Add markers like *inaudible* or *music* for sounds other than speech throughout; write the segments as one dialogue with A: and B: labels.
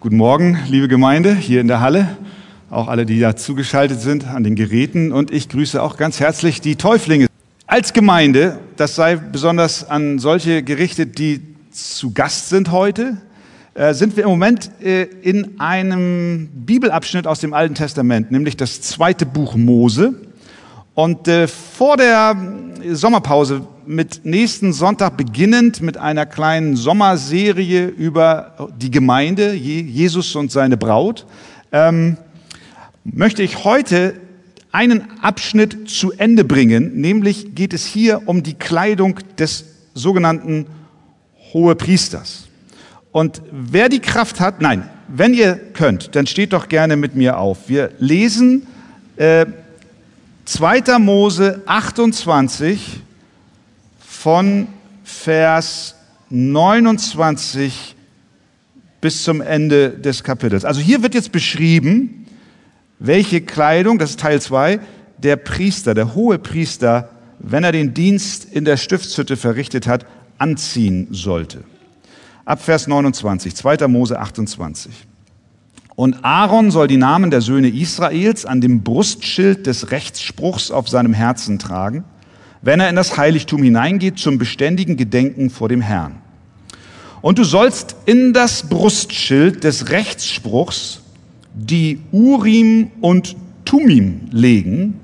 A: Guten Morgen, liebe Gemeinde hier in der Halle, auch alle, die da zugeschaltet sind an den Geräten und ich grüße auch ganz herzlich die Täuflinge. Als Gemeinde, das sei besonders an solche gerichtet, die zu Gast sind heute, äh, sind wir im Moment äh, in einem Bibelabschnitt aus dem Alten Testament, nämlich das zweite Buch Mose. Und äh, vor der Sommerpause mit nächsten Sonntag beginnend mit einer kleinen Sommerserie über die Gemeinde, Jesus und seine Braut, ähm, möchte ich heute einen Abschnitt zu Ende bringen, nämlich geht es hier um die Kleidung des sogenannten Hohepriesters. Und wer die Kraft hat, nein, wenn ihr könnt, dann steht doch gerne mit mir auf. Wir lesen äh, 2. Mose 28 von Vers 29 bis zum Ende des Kapitels. Also hier wird jetzt beschrieben, welche Kleidung, das ist Teil 2, der Priester, der hohe Priester, wenn er den Dienst in der Stiftshütte verrichtet hat, anziehen sollte. Ab Vers 29, 2. Mose 28. Und Aaron soll die Namen der Söhne Israels an dem Brustschild des Rechtsspruchs auf seinem Herzen tragen, wenn er in das Heiligtum hineingeht zum beständigen Gedenken vor dem Herrn. Und du sollst in das Brustschild des Rechtsspruchs die Urim und Tumim legen,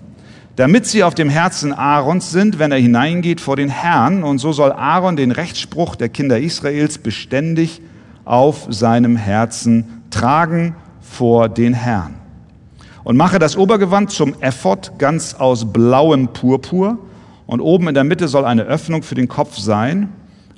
A: damit sie auf dem Herzen Aarons sind, wenn er hineingeht vor den Herrn. Und so soll Aaron den Rechtsspruch der Kinder Israels beständig auf seinem Herzen tragen vor den Herrn. Und mache das Obergewand zum Ephod ganz aus blauem Purpur. Und oben in der Mitte soll eine Öffnung für den Kopf sein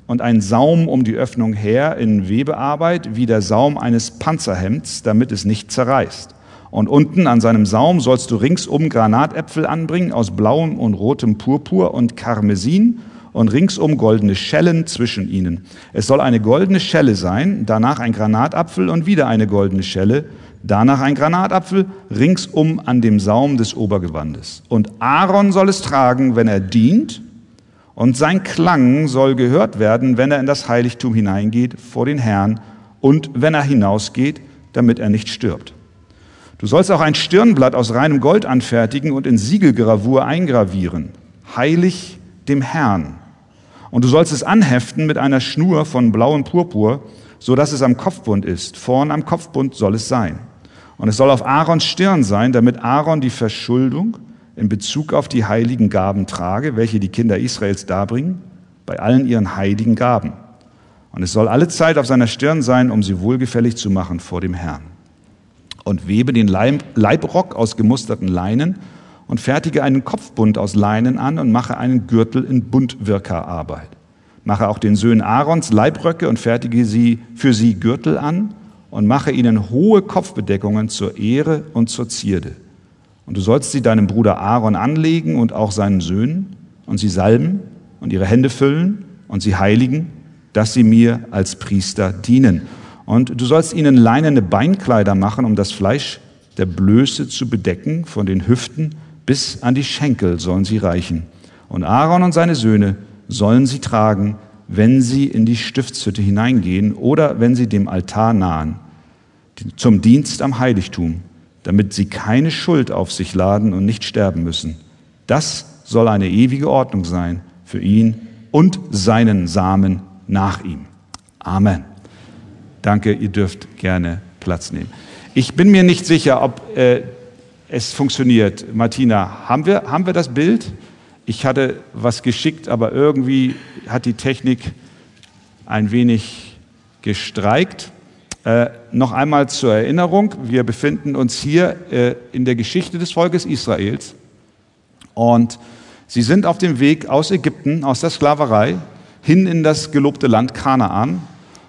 A: und ein Saum um die Öffnung her in Webearbeit wie der Saum eines Panzerhemds, damit es nicht zerreißt. Und unten an seinem Saum sollst du ringsum Granatäpfel anbringen aus blauem und rotem Purpur und Karmesin und ringsum goldene Schellen zwischen ihnen. Es soll eine goldene Schelle sein, danach ein Granatapfel und wieder eine goldene Schelle, danach ein Granatapfel ringsum an dem Saum des Obergewandes. Und Aaron soll es tragen, wenn er dient, und sein Klang soll gehört werden, wenn er in das Heiligtum hineingeht vor den Herrn und wenn er hinausgeht, damit er nicht stirbt. Du sollst auch ein Stirnblatt aus reinem Gold anfertigen und in Siegelgravur eingravieren. Heilig dem Herrn. Und du sollst es anheften mit einer Schnur von blauem Purpur, so dass es am Kopfbund ist. Vorn am Kopfbund soll es sein. Und es soll auf Aarons Stirn sein, damit Aaron die Verschuldung in Bezug auf die heiligen Gaben trage, welche die Kinder Israels darbringen, bei allen ihren heiligen Gaben. Und es soll alle Zeit auf seiner Stirn sein, um sie wohlgefällig zu machen vor dem Herrn. Und webe den Leibrock aus gemusterten Leinen und fertige einen Kopfbund aus Leinen an und mache einen Gürtel in Buntwirkerarbeit. Mache auch den Söhnen Aarons Leibröcke und fertige sie für sie Gürtel an und mache ihnen hohe Kopfbedeckungen zur Ehre und zur Zierde. Und du sollst sie deinem Bruder Aaron anlegen und auch seinen Söhnen und sie salben und ihre Hände füllen und sie heiligen, dass sie mir als Priester dienen. Und du sollst ihnen leinene Beinkleider machen, um das Fleisch der Blöße zu bedecken, von den Hüften bis an die Schenkel sollen sie reichen. Und Aaron und seine Söhne sollen sie tragen, wenn sie in die Stiftshütte hineingehen oder wenn sie dem Altar nahen, zum Dienst am Heiligtum, damit sie keine Schuld auf sich laden und nicht sterben müssen. Das soll eine ewige Ordnung sein für ihn und seinen Samen nach ihm. Amen. Danke, ihr dürft gerne Platz nehmen. Ich bin mir nicht sicher, ob äh, es funktioniert. Martina, haben wir, haben wir das Bild? Ich hatte was geschickt, aber irgendwie hat die Technik ein wenig gestreikt. Äh, noch einmal zur Erinnerung, wir befinden uns hier äh, in der Geschichte des Volkes Israels und sie sind auf dem Weg aus Ägypten, aus der Sklaverei, hin in das gelobte Land Kanaan.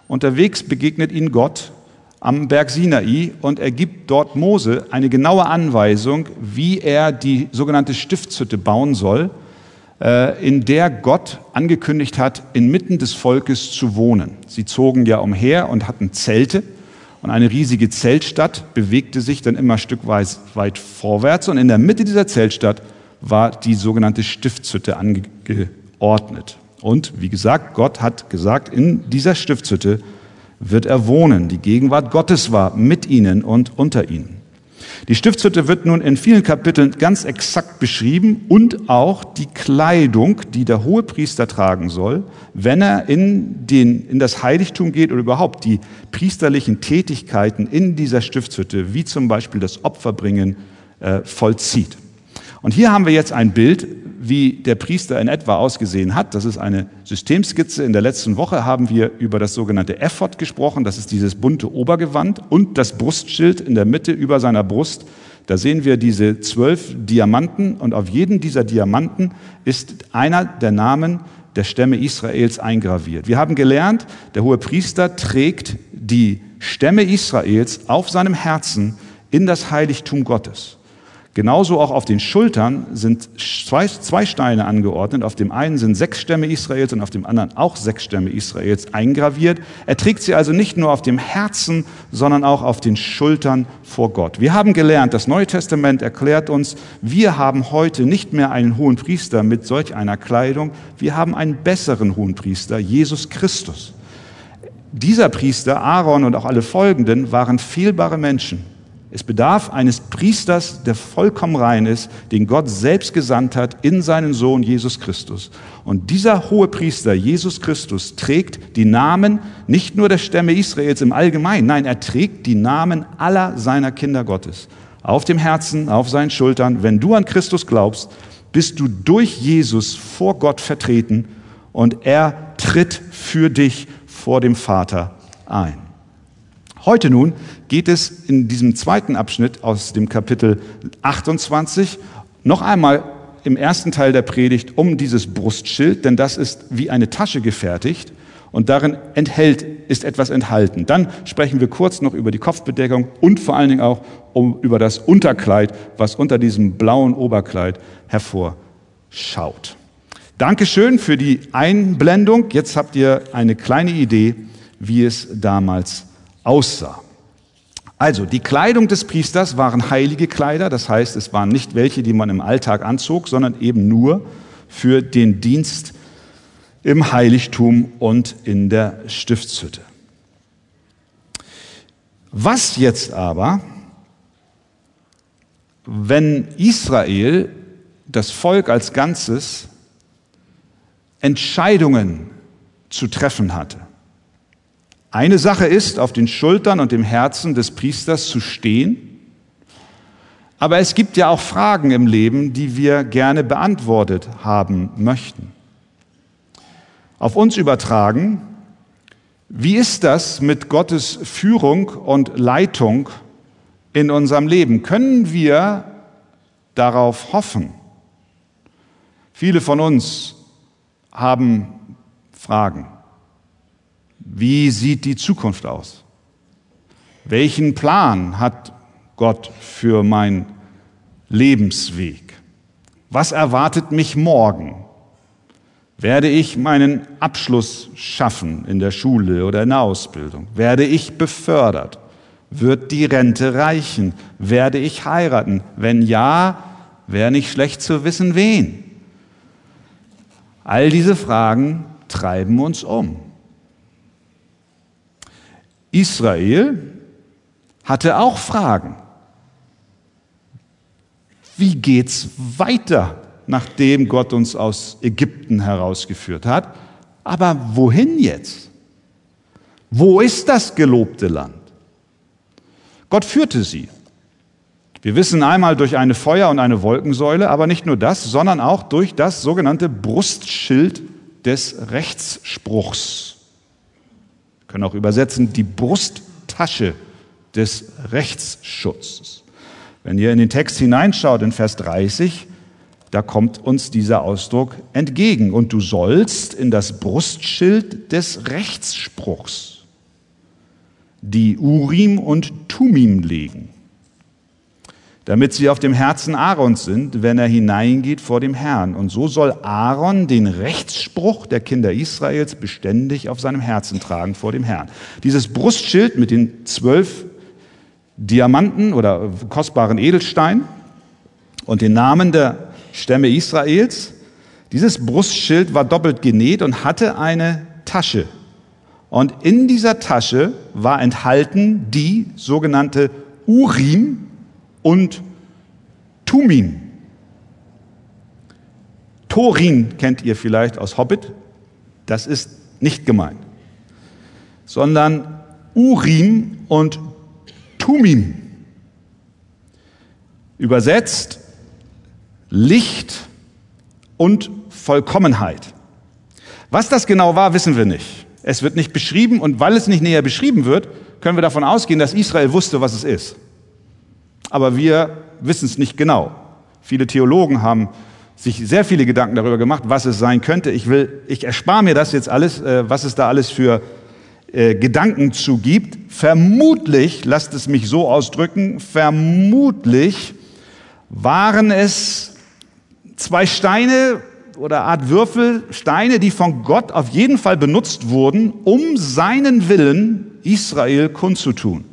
A: Unterwegs begegnet ihnen Gott am Berg Sinai und er gibt dort Mose eine genaue Anweisung, wie er die sogenannte Stiftshütte bauen soll, äh, in der Gott angekündigt hat, inmitten des Volkes zu wohnen. Sie zogen ja umher und hatten Zelte und eine riesige Zeltstadt bewegte sich dann immer stückweise weit vorwärts und in der Mitte dieser Zeltstadt war die sogenannte Stiftshütte angeordnet. Und wie gesagt, Gott hat gesagt, in dieser Stiftshütte wird er wohnen. Die Gegenwart Gottes war mit ihnen und unter ihnen. Die Stiftshütte wird nun in vielen Kapiteln ganz exakt beschrieben und auch die Kleidung, die der Hohepriester tragen soll, wenn er in, den, in das Heiligtum geht oder überhaupt die priesterlichen Tätigkeiten in dieser Stiftshütte, wie zum Beispiel das Opferbringen, äh, vollzieht. Und hier haben wir jetzt ein Bild, wie der Priester in etwa ausgesehen hat. Das ist eine Systemskizze. In der letzten Woche haben wir über das sogenannte Ephod gesprochen. Das ist dieses bunte Obergewand und das Brustschild in der Mitte über seiner Brust. Da sehen wir diese zwölf Diamanten und auf jedem dieser Diamanten ist einer der Namen der Stämme Israels eingraviert. Wir haben gelernt, der hohe Priester trägt die Stämme Israels auf seinem Herzen in das Heiligtum Gottes. Genauso auch auf den Schultern sind zwei, zwei Steine angeordnet. Auf dem einen sind sechs Stämme Israels und auf dem anderen auch sechs Stämme Israels eingraviert. Er trägt sie also nicht nur auf dem Herzen, sondern auch auf den Schultern vor Gott. Wir haben gelernt, das Neue Testament erklärt uns, wir haben heute nicht mehr einen hohen Priester mit solch einer Kleidung, wir haben einen besseren hohen Priester, Jesus Christus. Dieser Priester, Aaron und auch alle folgenden, waren fehlbare Menschen. Es bedarf eines Priesters, der vollkommen rein ist, den Gott selbst gesandt hat in seinen Sohn Jesus Christus. Und dieser hohe Priester, Jesus Christus, trägt die Namen nicht nur der Stämme Israels im Allgemeinen, nein, er trägt die Namen aller seiner Kinder Gottes. Auf dem Herzen, auf seinen Schultern. Wenn du an Christus glaubst, bist du durch Jesus vor Gott vertreten und er tritt für dich vor dem Vater ein. Heute nun geht es in diesem zweiten Abschnitt aus dem Kapitel 28 noch einmal im ersten Teil der Predigt um dieses Brustschild, denn das ist wie eine Tasche gefertigt und darin enthält, ist etwas enthalten. Dann sprechen wir kurz noch über die Kopfbedeckung und vor allen Dingen auch um, über das Unterkleid, was unter diesem blauen Oberkleid hervorschaut. Dankeschön für die Einblendung. Jetzt habt ihr eine kleine Idee, wie es damals aussah. Also, die Kleidung des Priesters waren heilige Kleider, das heißt, es waren nicht welche, die man im Alltag anzog, sondern eben nur für den Dienst im Heiligtum und in der Stiftshütte. Was jetzt aber, wenn Israel, das Volk als Ganzes, Entscheidungen zu treffen hatte? Eine Sache ist, auf den Schultern und dem Herzen des Priesters zu stehen, aber es gibt ja auch Fragen im Leben, die wir gerne beantwortet haben möchten. Auf uns übertragen, wie ist das mit Gottes Führung und Leitung in unserem Leben? Können wir darauf hoffen? Viele von uns haben Fragen. Wie sieht die Zukunft aus? Welchen Plan hat Gott für mein Lebensweg? Was erwartet mich morgen? Werde ich meinen Abschluss schaffen in der Schule oder in der Ausbildung? Werde ich befördert? Wird die Rente reichen? Werde ich heiraten? Wenn ja, wäre nicht schlecht zu wissen, wen. All diese Fragen treiben uns um. Israel hatte auch Fragen. Wie geht's weiter, nachdem Gott uns aus Ägypten herausgeführt hat? Aber wohin jetzt? Wo ist das gelobte Land? Gott führte sie. Wir wissen einmal durch eine Feuer- und eine Wolkensäule, aber nicht nur das, sondern auch durch das sogenannte Brustschild des Rechtsspruchs können auch übersetzen, die Brusttasche des Rechtsschutzes. Wenn ihr in den Text hineinschaut, in Vers 30, da kommt uns dieser Ausdruck entgegen. Und du sollst in das Brustschild des Rechtsspruchs die Urim und Tumim legen damit sie auf dem Herzen Aarons sind, wenn er hineingeht vor dem Herrn. Und so soll Aaron den Rechtsspruch der Kinder Israels beständig auf seinem Herzen tragen vor dem Herrn. Dieses Brustschild mit den zwölf Diamanten oder kostbaren Edelsteinen und den Namen der Stämme Israels, dieses Brustschild war doppelt genäht und hatte eine Tasche. Und in dieser Tasche war enthalten die sogenannte Urim und Tumim. Torin kennt ihr vielleicht aus Hobbit. Das ist nicht gemeint, sondern Urim und Tumim. Übersetzt Licht und Vollkommenheit. Was das genau war, wissen wir nicht. Es wird nicht beschrieben und weil es nicht näher beschrieben wird, können wir davon ausgehen, dass Israel wusste, was es ist. Aber wir wissen es nicht genau. Viele Theologen haben sich sehr viele Gedanken darüber gemacht, was es sein könnte. Ich will, ich erspare mir das jetzt alles, äh, was es da alles für äh, Gedanken zu gibt. Vermutlich, lasst es mich so ausdrücken, vermutlich waren es zwei Steine oder Art Würfelsteine, die von Gott auf jeden Fall benutzt wurden, um seinen Willen Israel kundzutun.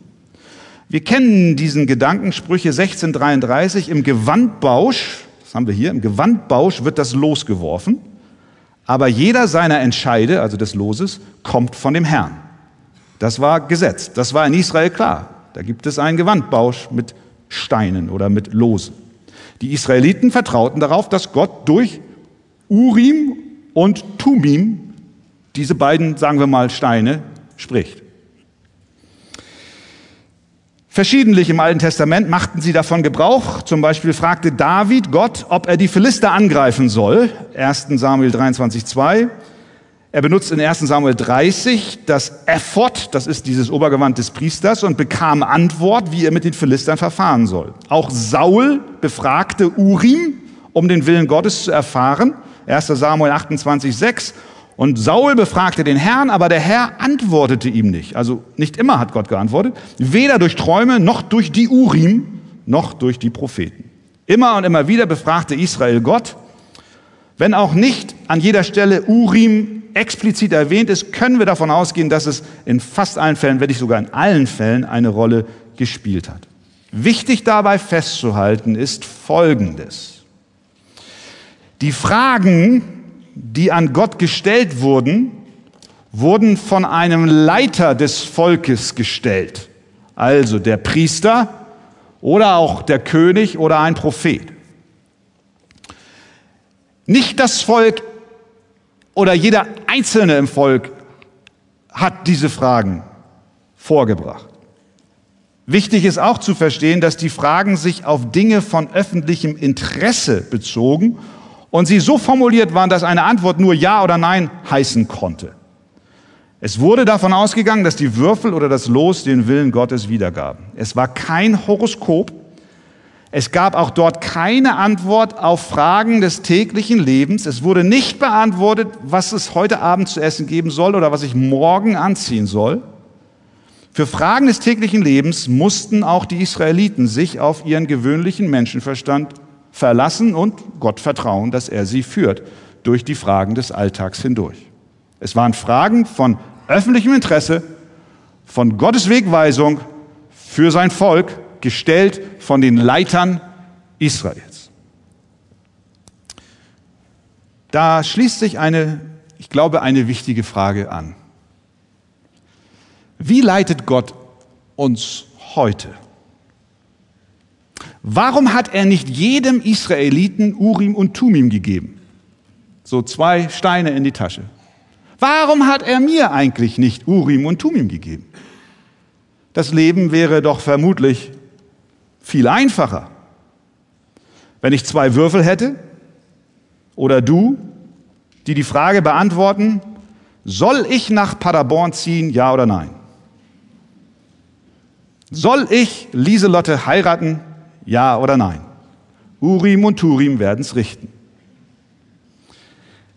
A: Wir kennen diesen Gedanken, Sprüche 1633, im Gewandbausch, das haben wir hier, im Gewandbausch wird das losgeworfen, aber jeder seiner Entscheide, also des Loses, kommt von dem Herrn. Das war Gesetz, das war in Israel klar. Da gibt es einen Gewandbausch mit Steinen oder mit Losen. Die Israeliten vertrauten darauf, dass Gott durch Urim und Tumim, diese beiden, sagen wir mal, Steine, spricht. Verschiedentlich im Alten Testament machten sie davon Gebrauch. Zum Beispiel fragte David Gott, ob er die Philister angreifen soll. 1. Samuel 23, 2. Er benutzt in 1 Samuel 30 das Ephod, das ist dieses Obergewand des Priesters, und bekam Antwort, wie er mit den Philistern verfahren soll. Auch Saul befragte Urim, um den Willen Gottes zu erfahren. 1 Samuel 28, 6. Und Saul befragte den Herrn, aber der Herr antwortete ihm nicht. Also nicht immer hat Gott geantwortet. Weder durch Träume, noch durch die Urim, noch durch die Propheten. Immer und immer wieder befragte Israel Gott. Wenn auch nicht an jeder Stelle Urim explizit erwähnt ist, können wir davon ausgehen, dass es in fast allen Fällen, wenn nicht sogar in allen Fällen, eine Rolle gespielt hat. Wichtig dabei festzuhalten ist Folgendes. Die Fragen, die an Gott gestellt wurden, wurden von einem Leiter des Volkes gestellt. Also der Priester oder auch der König oder ein Prophet. Nicht das Volk oder jeder Einzelne im Volk hat diese Fragen vorgebracht. Wichtig ist auch zu verstehen, dass die Fragen sich auf Dinge von öffentlichem Interesse bezogen und sie so formuliert waren, dass eine Antwort nur Ja oder Nein heißen konnte. Es wurde davon ausgegangen, dass die Würfel oder das Los den Willen Gottes wiedergaben. Es war kein Horoskop, es gab auch dort keine Antwort auf Fragen des täglichen Lebens. Es wurde nicht beantwortet, was es heute Abend zu essen geben soll oder was ich morgen anziehen soll. Für Fragen des täglichen Lebens mussten auch die Israeliten sich auf ihren gewöhnlichen Menschenverstand verlassen und Gott vertrauen, dass er sie führt durch die Fragen des Alltags hindurch. Es waren Fragen von öffentlichem Interesse, von Gottes Wegweisung für sein Volk gestellt von den Leitern Israels. Da schließt sich eine, ich glaube, eine wichtige Frage an. Wie leitet Gott uns heute? Warum hat er nicht jedem Israeliten Urim und Tumim gegeben? So zwei Steine in die Tasche. Warum hat er mir eigentlich nicht Urim und Tumim gegeben? Das Leben wäre doch vermutlich viel einfacher. Wenn ich zwei Würfel hätte oder du, die die Frage beantworten, soll ich nach Paderborn ziehen, ja oder nein? Soll ich Lieselotte heiraten, ja oder nein? Urim und Turim werden es richten.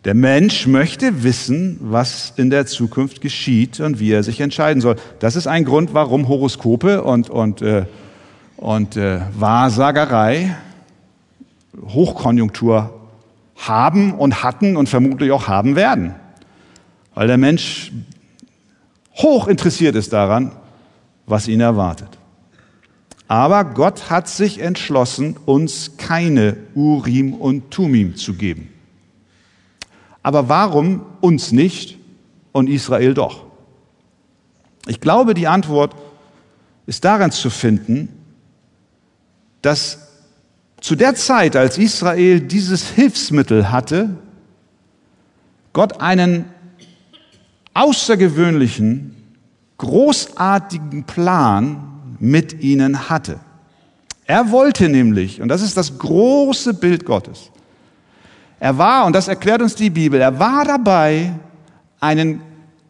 A: Der Mensch möchte wissen, was in der Zukunft geschieht und wie er sich entscheiden soll. Das ist ein Grund, warum Horoskope und, und äh, und äh, Wahrsagerei Hochkonjunktur haben und hatten und vermutlich auch haben werden. Weil der Mensch hoch interessiert ist daran, was ihn erwartet. Aber Gott hat sich entschlossen, uns keine Urim und Tumim zu geben. Aber warum uns nicht und Israel doch? Ich glaube, die Antwort ist daran zu finden, dass zu der Zeit, als Israel dieses Hilfsmittel hatte, Gott einen außergewöhnlichen, großartigen Plan mit ihnen hatte. Er wollte nämlich, und das ist das große Bild Gottes, er war, und das erklärt uns die Bibel, er war dabei, einen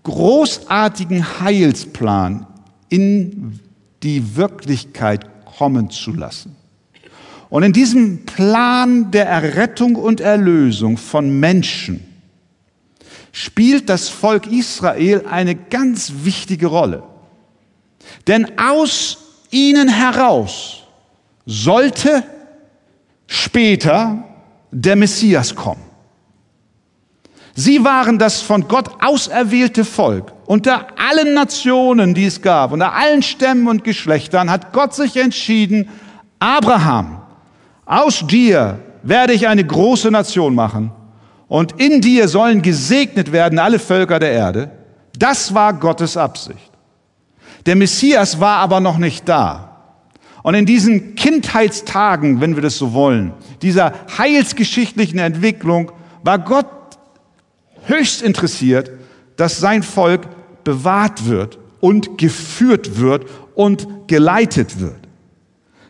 A: großartigen Heilsplan in die Wirklichkeit kommen zu lassen. Und in diesem Plan der Errettung und Erlösung von Menschen spielt das Volk Israel eine ganz wichtige Rolle. Denn aus ihnen heraus sollte später der Messias kommen. Sie waren das von Gott auserwählte Volk. Unter allen Nationen, die es gab, unter allen Stämmen und Geschlechtern hat Gott sich entschieden, Abraham, aus dir werde ich eine große Nation machen und in dir sollen gesegnet werden alle Völker der Erde. Das war Gottes Absicht. Der Messias war aber noch nicht da. Und in diesen Kindheitstagen, wenn wir das so wollen, dieser heilsgeschichtlichen Entwicklung, war Gott höchst interessiert, dass sein Volk bewahrt wird und geführt wird und geleitet wird.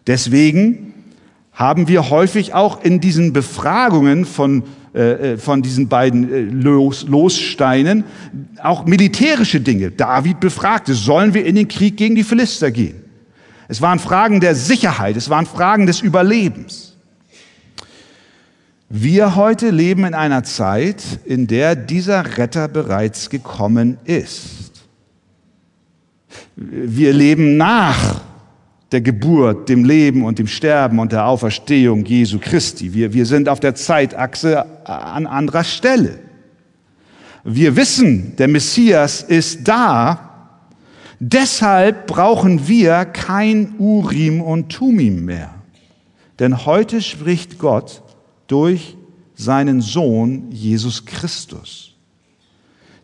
A: Deswegen haben wir häufig auch in diesen Befragungen von, äh, äh von diesen beiden äh, Los, Lossteinen auch militärische Dinge. David befragte, sollen wir in den Krieg gegen die Philister gehen? Es waren Fragen der Sicherheit, es waren Fragen des Überlebens. Wir heute leben in einer Zeit, in der dieser Retter bereits gekommen ist. Wir leben nach der Geburt, dem Leben und dem Sterben und der Auferstehung Jesu Christi. Wir, wir sind auf der Zeitachse an anderer Stelle. Wir wissen, der Messias ist da Deshalb brauchen wir kein Urim und Tumim mehr. Denn heute spricht Gott durch seinen Sohn Jesus Christus.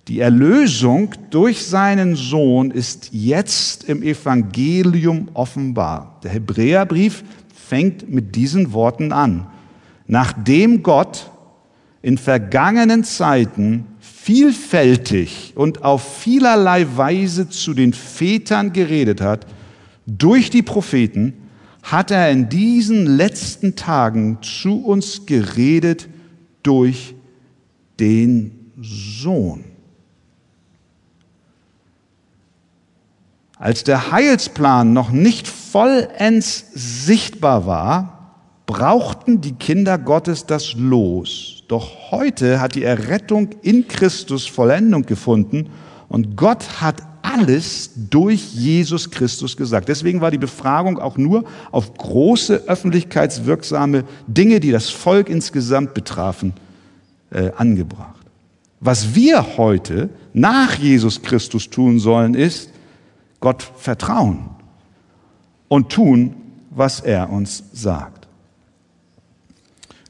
A: Die Erlösung durch seinen Sohn ist jetzt im Evangelium offenbar. Der Hebräerbrief fängt mit diesen Worten an. Nachdem Gott in vergangenen Zeiten vielfältig und auf vielerlei Weise zu den Vätern geredet hat, durch die Propheten, hat er in diesen letzten Tagen zu uns geredet durch den Sohn. Als der Heilsplan noch nicht vollends sichtbar war, brauchten die Kinder Gottes das Los doch heute hat die Errettung in Christus Vollendung gefunden und Gott hat alles durch Jesus Christus gesagt. Deswegen war die Befragung auch nur auf große öffentlichkeitswirksame Dinge, die das Volk insgesamt betrafen, äh, angebracht. Was wir heute nach Jesus Christus tun sollen, ist Gott vertrauen und tun, was er uns sagt.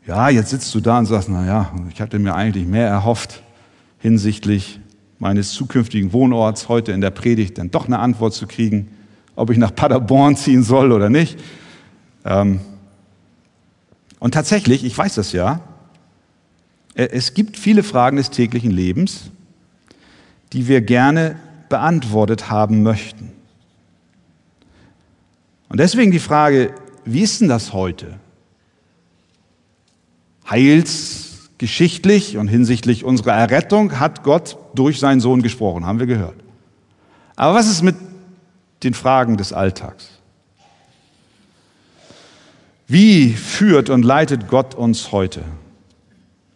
A: Ja, jetzt sitzt du da und sagst, na ja, ich hatte mir eigentlich mehr erhofft hinsichtlich meines zukünftigen Wohnorts heute in der Predigt dann doch eine Antwort zu kriegen, ob ich nach Paderborn *laughs* ziehen soll oder nicht. Ähm, und tatsächlich, ich weiß das ja, äh, es gibt viele Fragen des täglichen Lebens, die wir gerne beantwortet haben möchten. Und deswegen die Frage, wie ist denn das heute? Heilsgeschichtlich und hinsichtlich unserer Errettung hat Gott durch seinen Sohn gesprochen, haben wir gehört. Aber was ist mit den Fragen des Alltags? Wie führt und leitet Gott uns heute?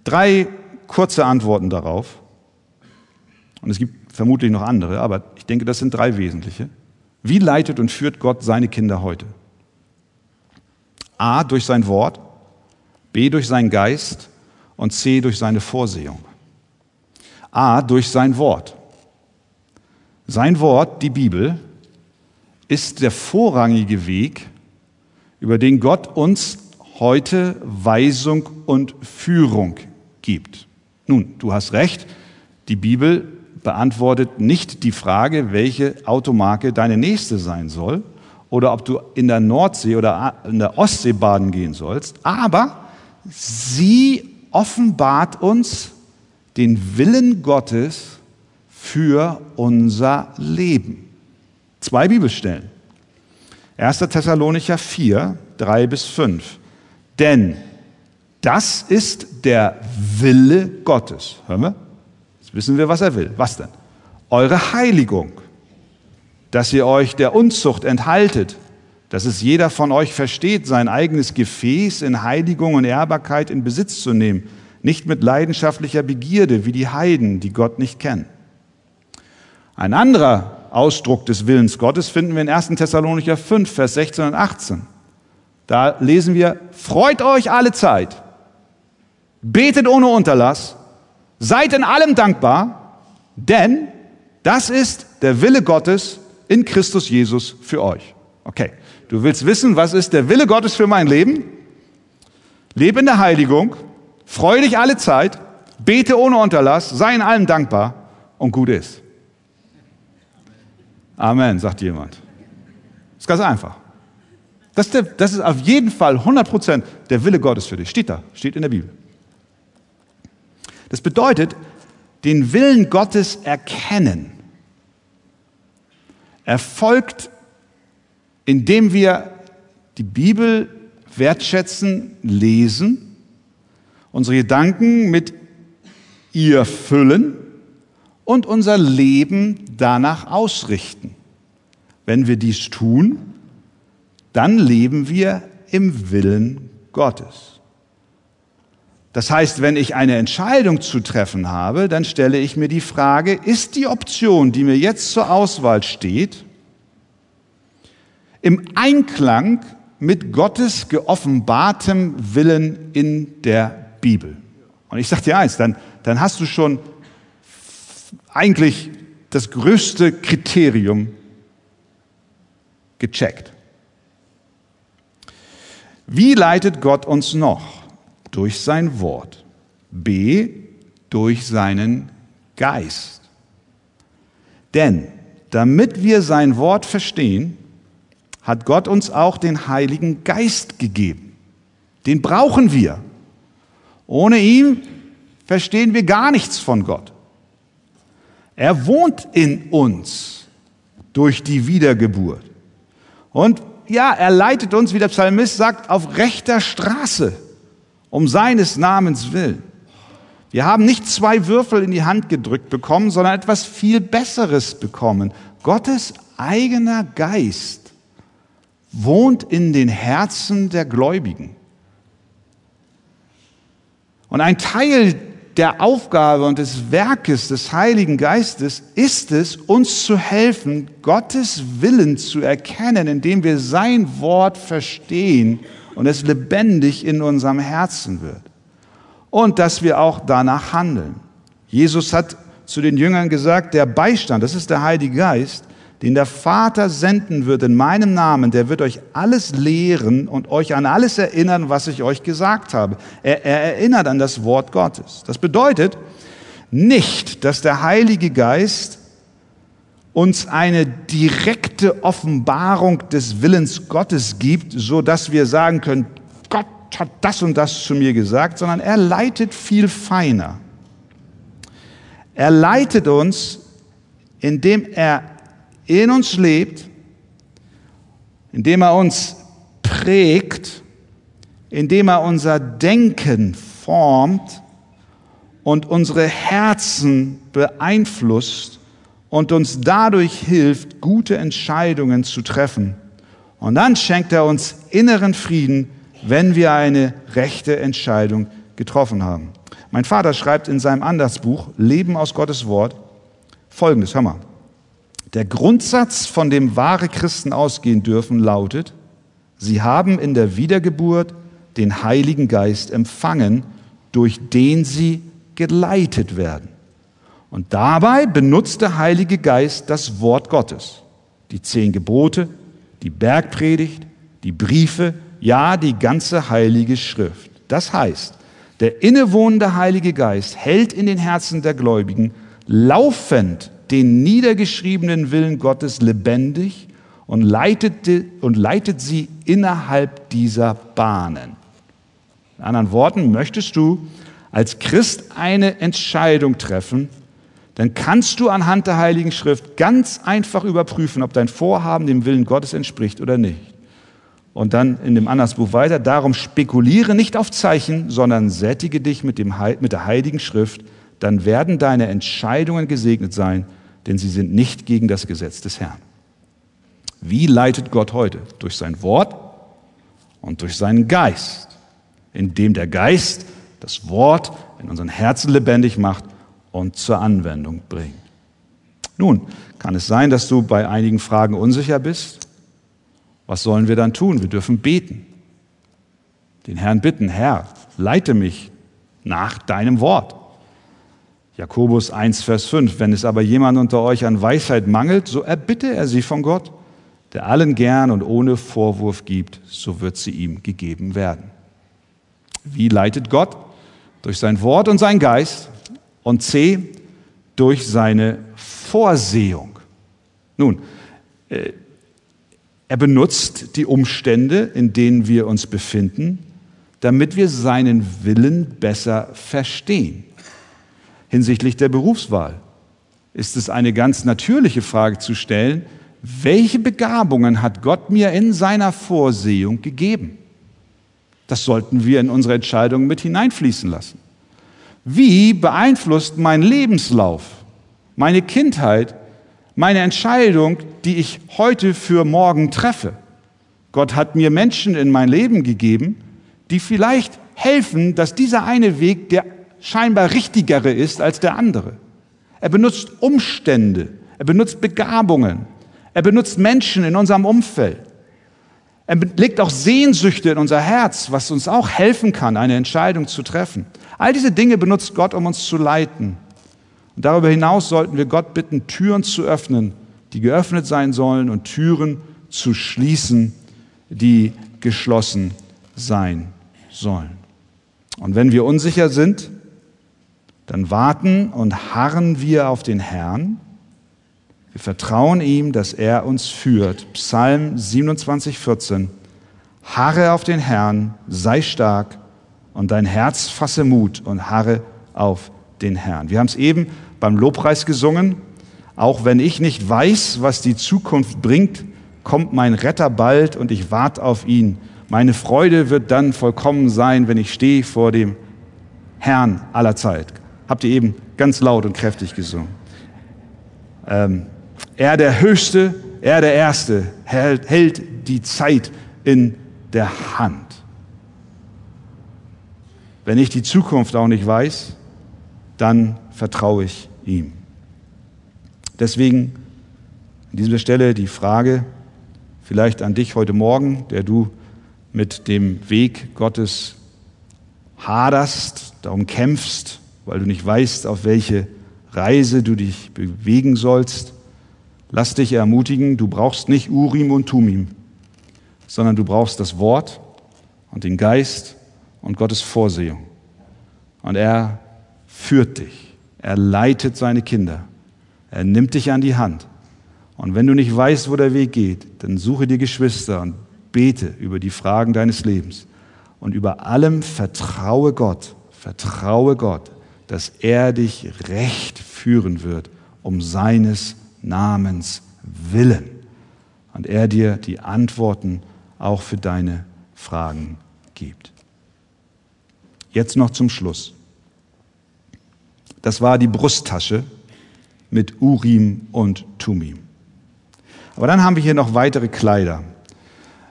A: Drei kurze Antworten darauf. Und es gibt vermutlich noch andere, aber ich denke, das sind drei wesentliche. Wie leitet und führt Gott seine Kinder heute? A, durch sein Wort. B durch seinen Geist und C durch seine Vorsehung. A durch sein Wort. Sein Wort, die Bibel, ist der vorrangige Weg, über den Gott uns heute Weisung und Führung gibt. Nun, du hast recht, die Bibel beantwortet nicht die Frage, welche Automarke deine nächste sein soll oder ob du in der Nordsee oder in der Ostsee baden gehen sollst, aber sie offenbart uns den Willen Gottes für unser Leben. Zwei Bibelstellen. 1. Thessalonicher 4, 3 bis 5. Denn das ist der Wille Gottes. Hören wir? Jetzt wissen wir, was er will. Was denn? Eure Heiligung, dass ihr euch der Unzucht enthaltet, dass es jeder von euch versteht, sein eigenes Gefäß in Heiligung und Ehrbarkeit in Besitz zu nehmen, nicht mit leidenschaftlicher Begierde wie die Heiden, die Gott nicht kennen. Ein anderer Ausdruck des Willens Gottes finden wir in 1. Thessalonicher 5, Vers 16 und 18. Da lesen wir, freut euch alle Zeit, betet ohne Unterlass, Seid in allem dankbar, denn das ist der Wille Gottes in Christus Jesus für euch. Okay, du willst wissen, was ist der Wille Gottes für mein Leben? Lebe in der Heiligung, freue dich alle Zeit, bete ohne Unterlass, sei in allem dankbar und gut ist. Amen, sagt jemand. Das ist ganz einfach. Das ist, der, das ist auf jeden Fall 100% der Wille Gottes für dich. Steht da, steht in der Bibel. Das bedeutet, den Willen Gottes erkennen erfolgt, indem wir die Bibel wertschätzen, lesen, unsere Gedanken mit ihr füllen und unser Leben danach ausrichten. Wenn wir dies tun, dann leben wir im Willen Gottes. Das heißt, wenn ich eine Entscheidung zu treffen habe, dann stelle ich mir die Frage, ist die Option, die mir jetzt zur Auswahl steht, im Einklang mit Gottes geoffenbartem Willen in der Bibel? Und ich sage dir eins, dann, dann hast du schon eigentlich das größte Kriterium gecheckt. Wie leitet Gott uns noch? Durch sein Wort. B, durch seinen Geist. Denn damit wir sein Wort verstehen, hat Gott uns auch den Heiligen Geist gegeben. Den brauchen wir. Ohne ihn verstehen wir gar nichts von Gott. Er wohnt in uns durch die Wiedergeburt. Und ja, er leitet uns, wie der Psalmist sagt, auf rechter Straße um seines Namens willen. Wir haben nicht zwei Würfel in die Hand gedrückt bekommen, sondern etwas viel Besseres bekommen. Gottes eigener Geist wohnt in den Herzen der Gläubigen. Und ein Teil der Aufgabe und des Werkes des Heiligen Geistes ist es, uns zu helfen, Gottes Willen zu erkennen, indem wir sein Wort verstehen und es lebendig in unserem Herzen wird. Und dass wir auch danach handeln. Jesus hat zu den Jüngern gesagt, der Beistand, das ist der Heilige Geist, den der Vater senden wird in meinem Namen, der wird euch alles lehren und euch an alles erinnern, was ich euch gesagt habe. Er, er erinnert an das Wort Gottes. Das bedeutet nicht, dass der Heilige Geist uns eine direkte Offenbarung des Willens Gottes gibt, so dass wir sagen können, Gott hat das und das zu mir gesagt, sondern er leitet viel feiner. Er leitet uns, indem er in uns lebt, indem er uns prägt, indem er unser Denken formt und unsere Herzen beeinflusst und uns dadurch hilft, gute Entscheidungen zu treffen. Und dann schenkt er uns inneren Frieden, wenn wir eine rechte Entscheidung getroffen haben. Mein Vater schreibt in seinem Andachtsbuch Leben aus Gottes Wort folgendes, hör mal. Der Grundsatz, von dem wahre Christen ausgehen dürfen, lautet, sie haben in der Wiedergeburt den Heiligen Geist empfangen, durch den sie geleitet werden. Und dabei benutzt der Heilige Geist das Wort Gottes. Die zehn Gebote, die Bergpredigt, die Briefe, ja die ganze heilige Schrift. Das heißt, der innewohnende Heilige Geist hält in den Herzen der Gläubigen laufend den niedergeschriebenen Willen Gottes lebendig und leitet, und leitet sie innerhalb dieser Bahnen. In anderen Worten, möchtest du als Christ eine Entscheidung treffen, dann kannst du anhand der Heiligen Schrift ganz einfach überprüfen, ob dein Vorhaben dem Willen Gottes entspricht oder nicht. Und dann in dem Andersbuch weiter, darum spekuliere nicht auf Zeichen, sondern sättige dich mit, dem, mit der Heiligen Schrift, dann werden deine Entscheidungen gesegnet sein, denn sie sind nicht gegen das Gesetz des Herrn. Wie leitet Gott heute? Durch sein Wort und durch seinen Geist, indem der Geist das Wort in unseren Herzen lebendig macht und zur Anwendung bringt. Nun, kann es sein, dass du bei einigen Fragen unsicher bist? Was sollen wir dann tun? Wir dürfen beten. Den Herrn bitten, Herr, leite mich nach deinem Wort. Jakobus 1, Vers 5. Wenn es aber jemand unter euch an Weisheit mangelt, so erbitte er sie von Gott, der allen gern und ohne Vorwurf gibt, so wird sie ihm gegeben werden. Wie leitet Gott? Durch sein Wort und sein Geist. Und C, durch seine Vorsehung. Nun, äh, er benutzt die Umstände, in denen wir uns befinden, damit wir seinen Willen besser verstehen. Hinsichtlich der Berufswahl ist es eine ganz natürliche Frage zu stellen, welche Begabungen hat Gott mir in seiner Vorsehung gegeben? Das sollten wir in unsere Entscheidungen mit hineinfließen lassen. Wie beeinflusst mein Lebenslauf, meine Kindheit, meine Entscheidung, die ich heute für morgen treffe? Gott hat mir Menschen in mein Leben gegeben, die vielleicht helfen, dass dieser eine Weg der scheinbar richtigere ist als der andere. Er benutzt Umstände, er benutzt Begabungen, er benutzt Menschen in unserem Umfeld. Er legt auch Sehnsüchte in unser Herz, was uns auch helfen kann, eine Entscheidung zu treffen. All diese Dinge benutzt Gott, um uns zu leiten. Und darüber hinaus sollten wir Gott bitten, Türen zu öffnen, die geöffnet sein sollen und Türen zu schließen, die geschlossen sein sollen. Und wenn wir unsicher sind, dann warten und harren wir auf den Herrn wir vertrauen ihm, dass er uns führt. Psalm 27, 14. Harre auf den Herrn, sei stark und dein Herz fasse Mut und harre auf den Herrn. Wir haben es eben beim Lobpreis gesungen. Auch wenn ich nicht weiß, was die Zukunft bringt, kommt mein Retter bald und ich warte auf ihn. Meine Freude wird dann vollkommen sein, wenn ich stehe vor dem Herrn aller Zeit. Habt ihr eben ganz laut und kräftig gesungen. Ähm, er der Höchste, er der Erste, hält, hält die Zeit in der Hand. Wenn ich die Zukunft auch nicht weiß, dann vertraue ich ihm. Deswegen an dieser Stelle die Frage vielleicht an dich heute Morgen, der du mit dem Weg Gottes haderst, darum kämpfst, weil du nicht weißt, auf welche Reise du dich bewegen sollst. Lass dich ermutigen, du brauchst nicht Urim und Tumim, sondern du brauchst das Wort und den Geist und Gottes Vorsehung. Und er führt dich, er leitet seine Kinder, er nimmt dich an die Hand. Und wenn du nicht weißt, wo der Weg geht, dann suche dir Geschwister und bete über die Fragen deines Lebens. Und über allem vertraue Gott, vertraue Gott, dass er dich recht führen wird, um seines Namens willen. Und er dir die Antworten auch für deine Fragen gibt. Jetzt noch zum Schluss. Das war die Brusttasche mit Urim und Tumim. Aber dann haben wir hier noch weitere Kleider.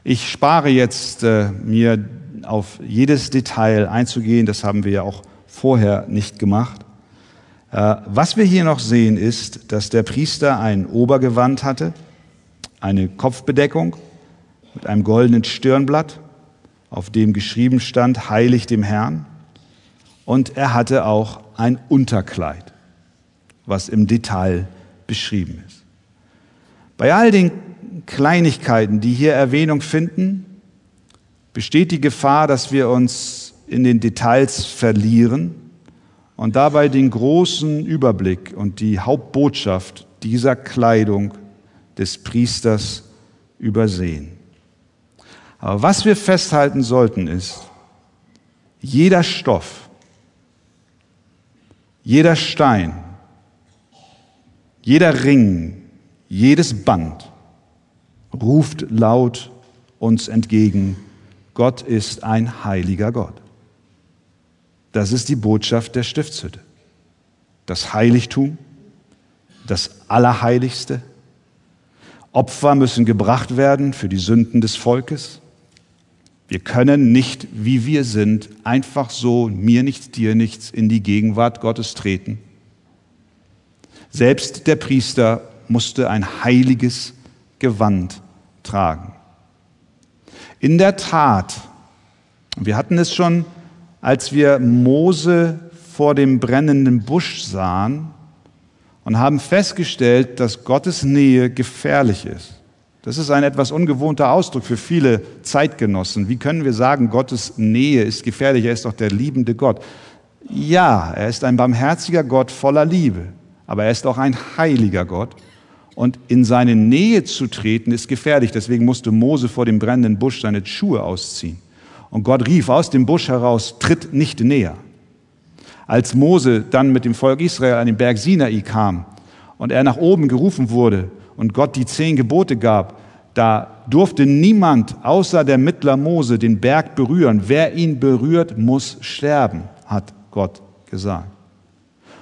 A: Ich spare jetzt äh, mir auf jedes Detail einzugehen, das haben wir ja auch vorher nicht gemacht. Äh, was wir hier noch sehen, ist, dass der Priester ein Obergewand hatte, eine Kopfbedeckung mit einem goldenen Stirnblatt, auf dem geschrieben stand, heilig dem Herrn. Und er hatte auch ein Unterkleid, was im Detail beschrieben ist. Bei all den Kleinigkeiten, die hier Erwähnung finden, besteht die Gefahr, dass wir uns in den Details verlieren und dabei den großen Überblick und die Hauptbotschaft dieser Kleidung des Priesters übersehen. Aber was wir festhalten sollten ist, jeder Stoff, jeder Stein, jeder Ring, jedes Band ruft laut uns entgegen, Gott ist ein heiliger Gott. Das ist die Botschaft der Stiftshütte. Das Heiligtum, das Allerheiligste. Opfer müssen gebracht werden für die Sünden des Volkes. Wir können nicht, wie wir sind, einfach so, mir nichts, dir nichts, in die Gegenwart Gottes treten. Selbst der Priester musste ein heiliges Gewand tragen. In der Tat, wir hatten es schon, als wir Mose vor dem brennenden Busch sahen und haben festgestellt, dass Gottes Nähe gefährlich ist. Das ist ein etwas ungewohnter Ausdruck für viele Zeitgenossen. Wie können wir sagen, Gottes Nähe ist gefährlich? Er ist doch der liebende Gott. Ja, er ist ein barmherziger Gott voller Liebe, aber er ist auch ein heiliger Gott. Und in seine Nähe zu treten ist gefährlich. Deswegen musste Mose vor dem brennenden Busch seine Schuhe ausziehen. Und Gott rief aus dem Busch heraus, tritt nicht näher. Als Mose dann mit dem Volk Israel an den Berg Sinai kam und er nach oben gerufen wurde, und Gott die zehn Gebote gab, da durfte niemand außer der Mittler Mose den Berg berühren. Wer ihn berührt, muss sterben, hat Gott gesagt.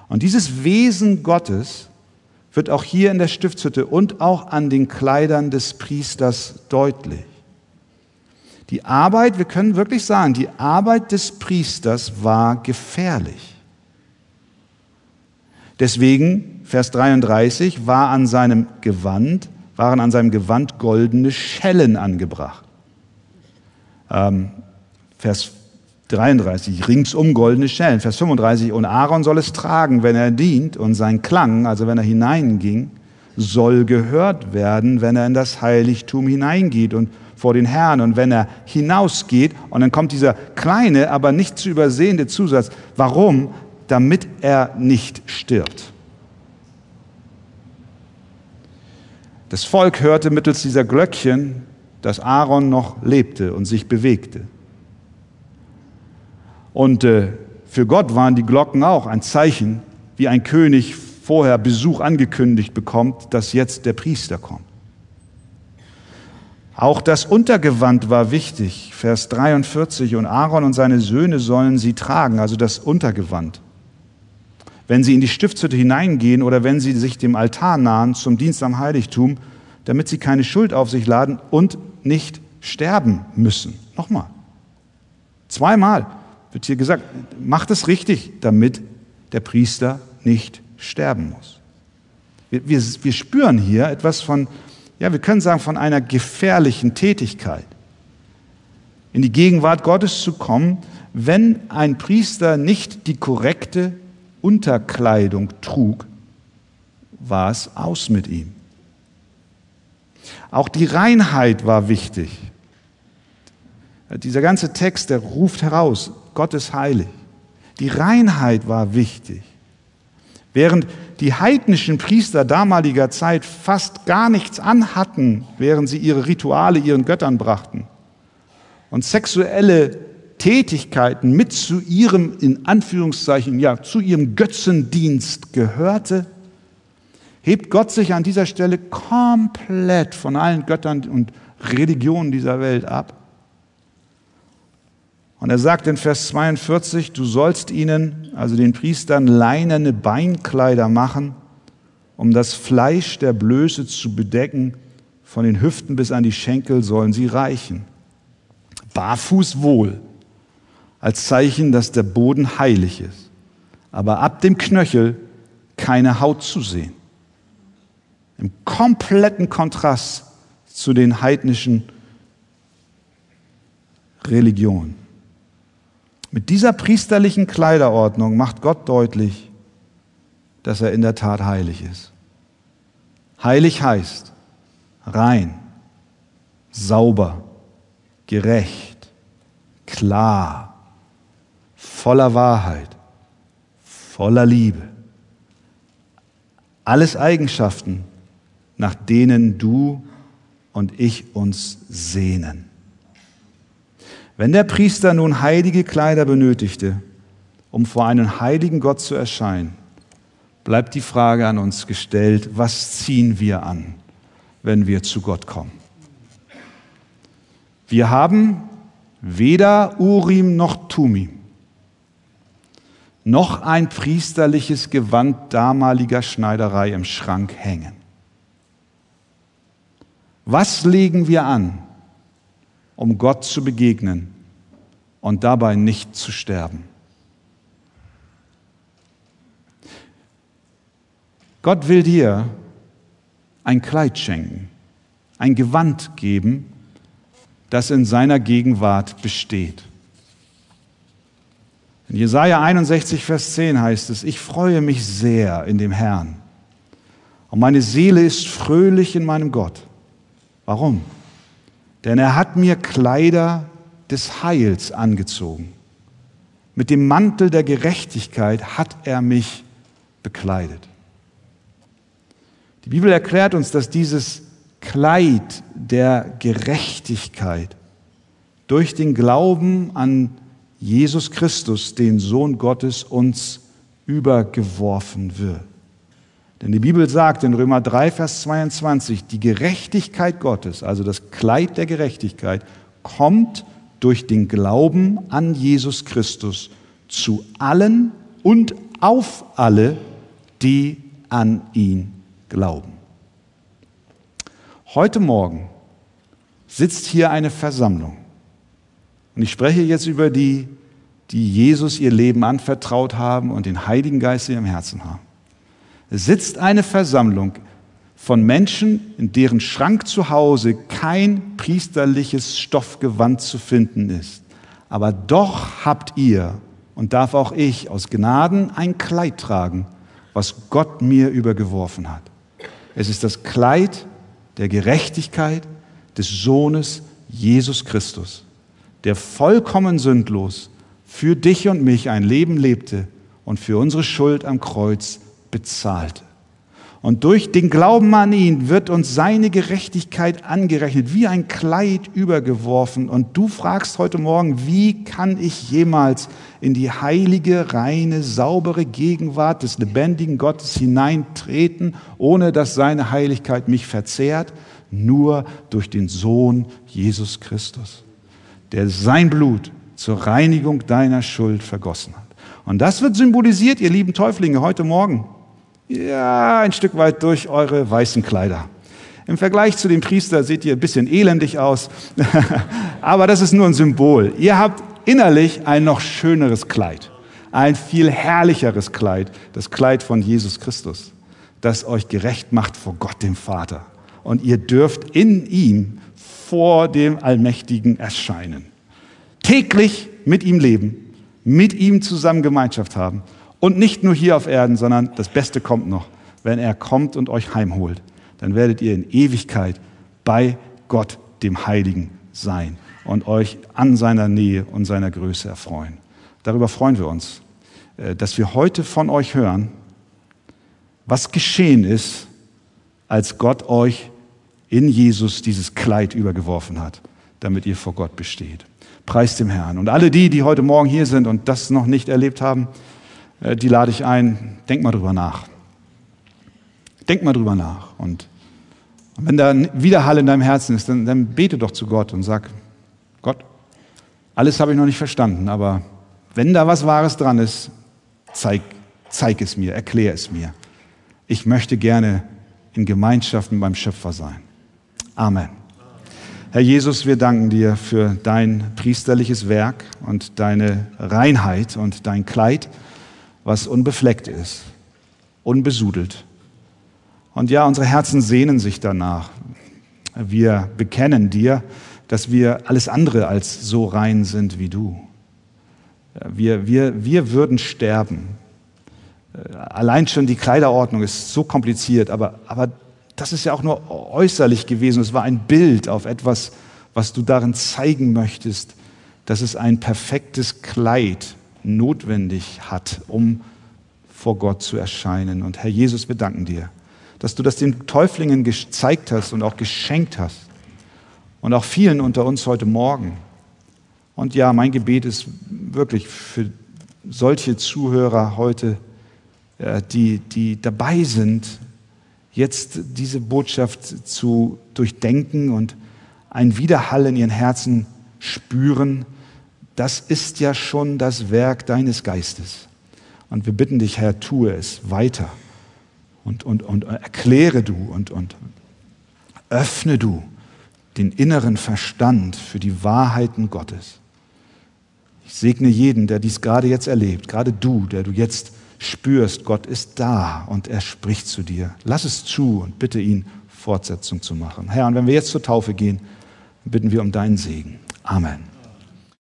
A: Und dieses Wesen Gottes wird auch hier in der Stiftshütte und auch an den Kleidern des Priesters deutlich. Die Arbeit, wir können wirklich sagen, die Arbeit des Priesters war gefährlich. Deswegen Vers 33, war an seinem Gewand, waren an seinem Gewand goldene Schellen angebracht. Ähm, Vers 33, ringsum goldene Schellen. Vers 35, und Aaron soll es tragen, wenn er dient, und sein Klang, also wenn er hineinging, soll gehört werden, wenn er in das Heiligtum hineingeht und vor den Herrn und wenn er hinausgeht. Und dann kommt dieser kleine, aber nicht zu übersehende Zusatz. Warum? Damit er nicht stirbt. Das Volk hörte mittels dieser Glöckchen, dass Aaron noch lebte und sich bewegte. Und äh, für Gott waren die Glocken auch ein Zeichen, wie ein König vorher Besuch angekündigt bekommt, dass jetzt der Priester kommt. Auch das Untergewand war wichtig, Vers 43, und Aaron und seine Söhne sollen sie tragen, also das Untergewand wenn sie in die Stiftshütte hineingehen oder wenn sie sich dem Altar nahen zum Dienst am Heiligtum, damit sie keine Schuld auf sich laden und nicht sterben müssen. Nochmal. Zweimal wird hier gesagt, macht es richtig, damit der Priester nicht sterben muss. Wir, wir, wir spüren hier etwas von, ja, wir können sagen, von einer gefährlichen Tätigkeit. In die Gegenwart Gottes zu kommen, wenn ein Priester nicht die korrekte Unterkleidung trug, war es aus mit ihm. Auch die Reinheit war wichtig. Dieser ganze Text, der ruft heraus, Gott ist heilig. Die Reinheit war wichtig. Während die heidnischen Priester damaliger Zeit fast gar nichts anhatten, während sie ihre Rituale ihren Göttern brachten und sexuelle Tätigkeiten mit zu ihrem, in Anführungszeichen, ja, zu ihrem Götzendienst gehörte, hebt Gott sich an dieser Stelle komplett von allen Göttern und Religionen dieser Welt ab. Und er sagt in Vers 42, du sollst ihnen, also den Priestern, leinerne Beinkleider machen, um das Fleisch der Blöße zu bedecken, von den Hüften bis an die Schenkel sollen sie reichen. Barfuß wohl, als Zeichen, dass der Boden heilig ist. Aber ab dem Knöchel keine Haut zu sehen. Im kompletten Kontrast zu den heidnischen Religionen. Mit dieser priesterlichen Kleiderordnung macht Gott deutlich, dass er in der Tat heilig ist. Heilig heißt rein, sauber, gerecht, klar, voller Wahrheit, voller Liebe. Alles Eigenschaften, nach denen du und ich uns sehnen. Wenn der Priester nun heilige Kleider benötigte, um vor einen heiligen Gott zu erscheinen, bleibt die Frage an uns gestellt, was ziehen wir an, wenn wir zu Gott kommen? Wir haben weder Urim noch Tumim, noch ein priesterliches Gewand damaliger Schneiderei im Schrank hängen. Was legen wir an, um Gott zu begegnen und dabei nicht zu sterben? Gott will dir ein Kleid schenken, ein Gewand geben, das in seiner Gegenwart besteht. In Jesaja 61, Vers 10 heißt es: Ich freue mich sehr in dem Herrn. Und meine Seele ist fröhlich in meinem Gott. Warum? Denn er hat mir Kleider des Heils angezogen. Mit dem Mantel der Gerechtigkeit hat er mich bekleidet. Die Bibel erklärt uns, dass dieses Kleid der Gerechtigkeit durch den Glauben an Jesus Christus, den Sohn Gottes, uns übergeworfen wird. Denn die Bibel sagt in Römer 3, Vers 22, die Gerechtigkeit Gottes, also das Kleid der Gerechtigkeit, kommt durch den Glauben an Jesus Christus zu allen und auf alle, die an ihn glauben. Heute Morgen sitzt hier eine Versammlung. Und ich spreche jetzt über die, die Jesus ihr Leben anvertraut haben und den Heiligen Geist in ihrem Herzen haben. Sitzt eine Versammlung von Menschen, in deren Schrank zu Hause kein priesterliches Stoffgewand zu finden ist. Aber doch habt ihr und darf auch ich aus Gnaden ein Kleid tragen, was Gott mir übergeworfen hat. Es ist das Kleid der Gerechtigkeit des Sohnes Jesus Christus, der vollkommen sündlos für dich und mich ein Leben lebte und für unsere Schuld am Kreuz bezahlte. Und durch den Glauben an ihn wird uns seine Gerechtigkeit angerechnet, wie ein Kleid übergeworfen. Und du fragst heute Morgen, wie kann ich jemals in die heilige, reine, saubere Gegenwart des lebendigen Gottes hineintreten, ohne dass seine Heiligkeit mich verzehrt? Nur durch den Sohn Jesus Christus, der sein Blut zur Reinigung deiner Schuld vergossen hat. Und das wird symbolisiert, ihr lieben Täuflinge, heute Morgen ja, ein Stück weit durch eure weißen Kleider. Im Vergleich zu dem Priester seht ihr ein bisschen elendig aus, *laughs* aber das ist nur ein Symbol. Ihr habt innerlich ein noch schöneres Kleid, ein viel herrlicheres Kleid, das Kleid von Jesus Christus, das euch gerecht macht vor Gott dem Vater. Und ihr dürft in ihm vor dem Allmächtigen erscheinen. Täglich mit ihm leben, mit ihm zusammen Gemeinschaft haben und nicht nur hier auf Erden, sondern das Beste kommt noch. Wenn er kommt und euch heimholt, dann werdet ihr in Ewigkeit bei Gott, dem Heiligen, sein und euch an seiner Nähe und seiner Größe erfreuen. Darüber freuen wir uns, äh, dass wir heute von euch hören, was geschehen ist, als Gott euch in Jesus dieses Kleid übergeworfen hat, damit ihr vor Gott besteht. Preist dem Herrn. Und alle die, die heute Morgen hier sind und das noch nicht erlebt haben, die lade ich ein, denk mal drüber nach. Denk mal drüber nach. Und wenn da Widerhall in deinem Herzen ist, dann, dann bete doch zu Gott und sag, Gott, alles habe ich noch nicht verstanden, aber wenn da was Wahres dran ist, zeig, zeig es mir, erklär es mir. Ich möchte gerne in Gemeinschaft mit meinem Schöpfer sein. Amen. Herr Jesus, wir danken dir für dein priesterliches Werk und deine Reinheit und dein Kleid was unbefleckt ist, unbesudelt. Und ja, unsere Herzen sehnen sich danach. Wir bekennen dir, dass wir alles andere als so rein sind wie du. Wir, wir, wir würden sterben. Allein schon die Kleiderordnung ist so kompliziert, aber, aber das ist ja auch nur äußerlich gewesen. Es war ein Bild auf etwas, was du darin zeigen möchtest, dass es ein perfektes Kleid notwendig hat, um vor Gott zu erscheinen. Und Herr Jesus, wir danken dir, dass du das den Täuflingen gezeigt hast und auch geschenkt hast. Und auch vielen unter uns heute Morgen. Und ja, mein Gebet ist wirklich für solche Zuhörer heute, äh, die, die dabei sind, jetzt diese Botschaft zu durchdenken und ein Widerhall in ihren Herzen spüren, das ist ja schon das Werk deines Geistes. Und wir bitten dich, Herr, tue es weiter und, und, und erkläre du und, und öffne du den inneren Verstand für die Wahrheiten Gottes. Ich segne jeden, der dies gerade jetzt erlebt, gerade du, der du jetzt spürst, Gott ist da und er spricht zu dir. Lass es zu und bitte ihn, Fortsetzung zu machen. Herr, und wenn wir jetzt zur Taufe gehen, bitten wir um deinen Segen. Amen.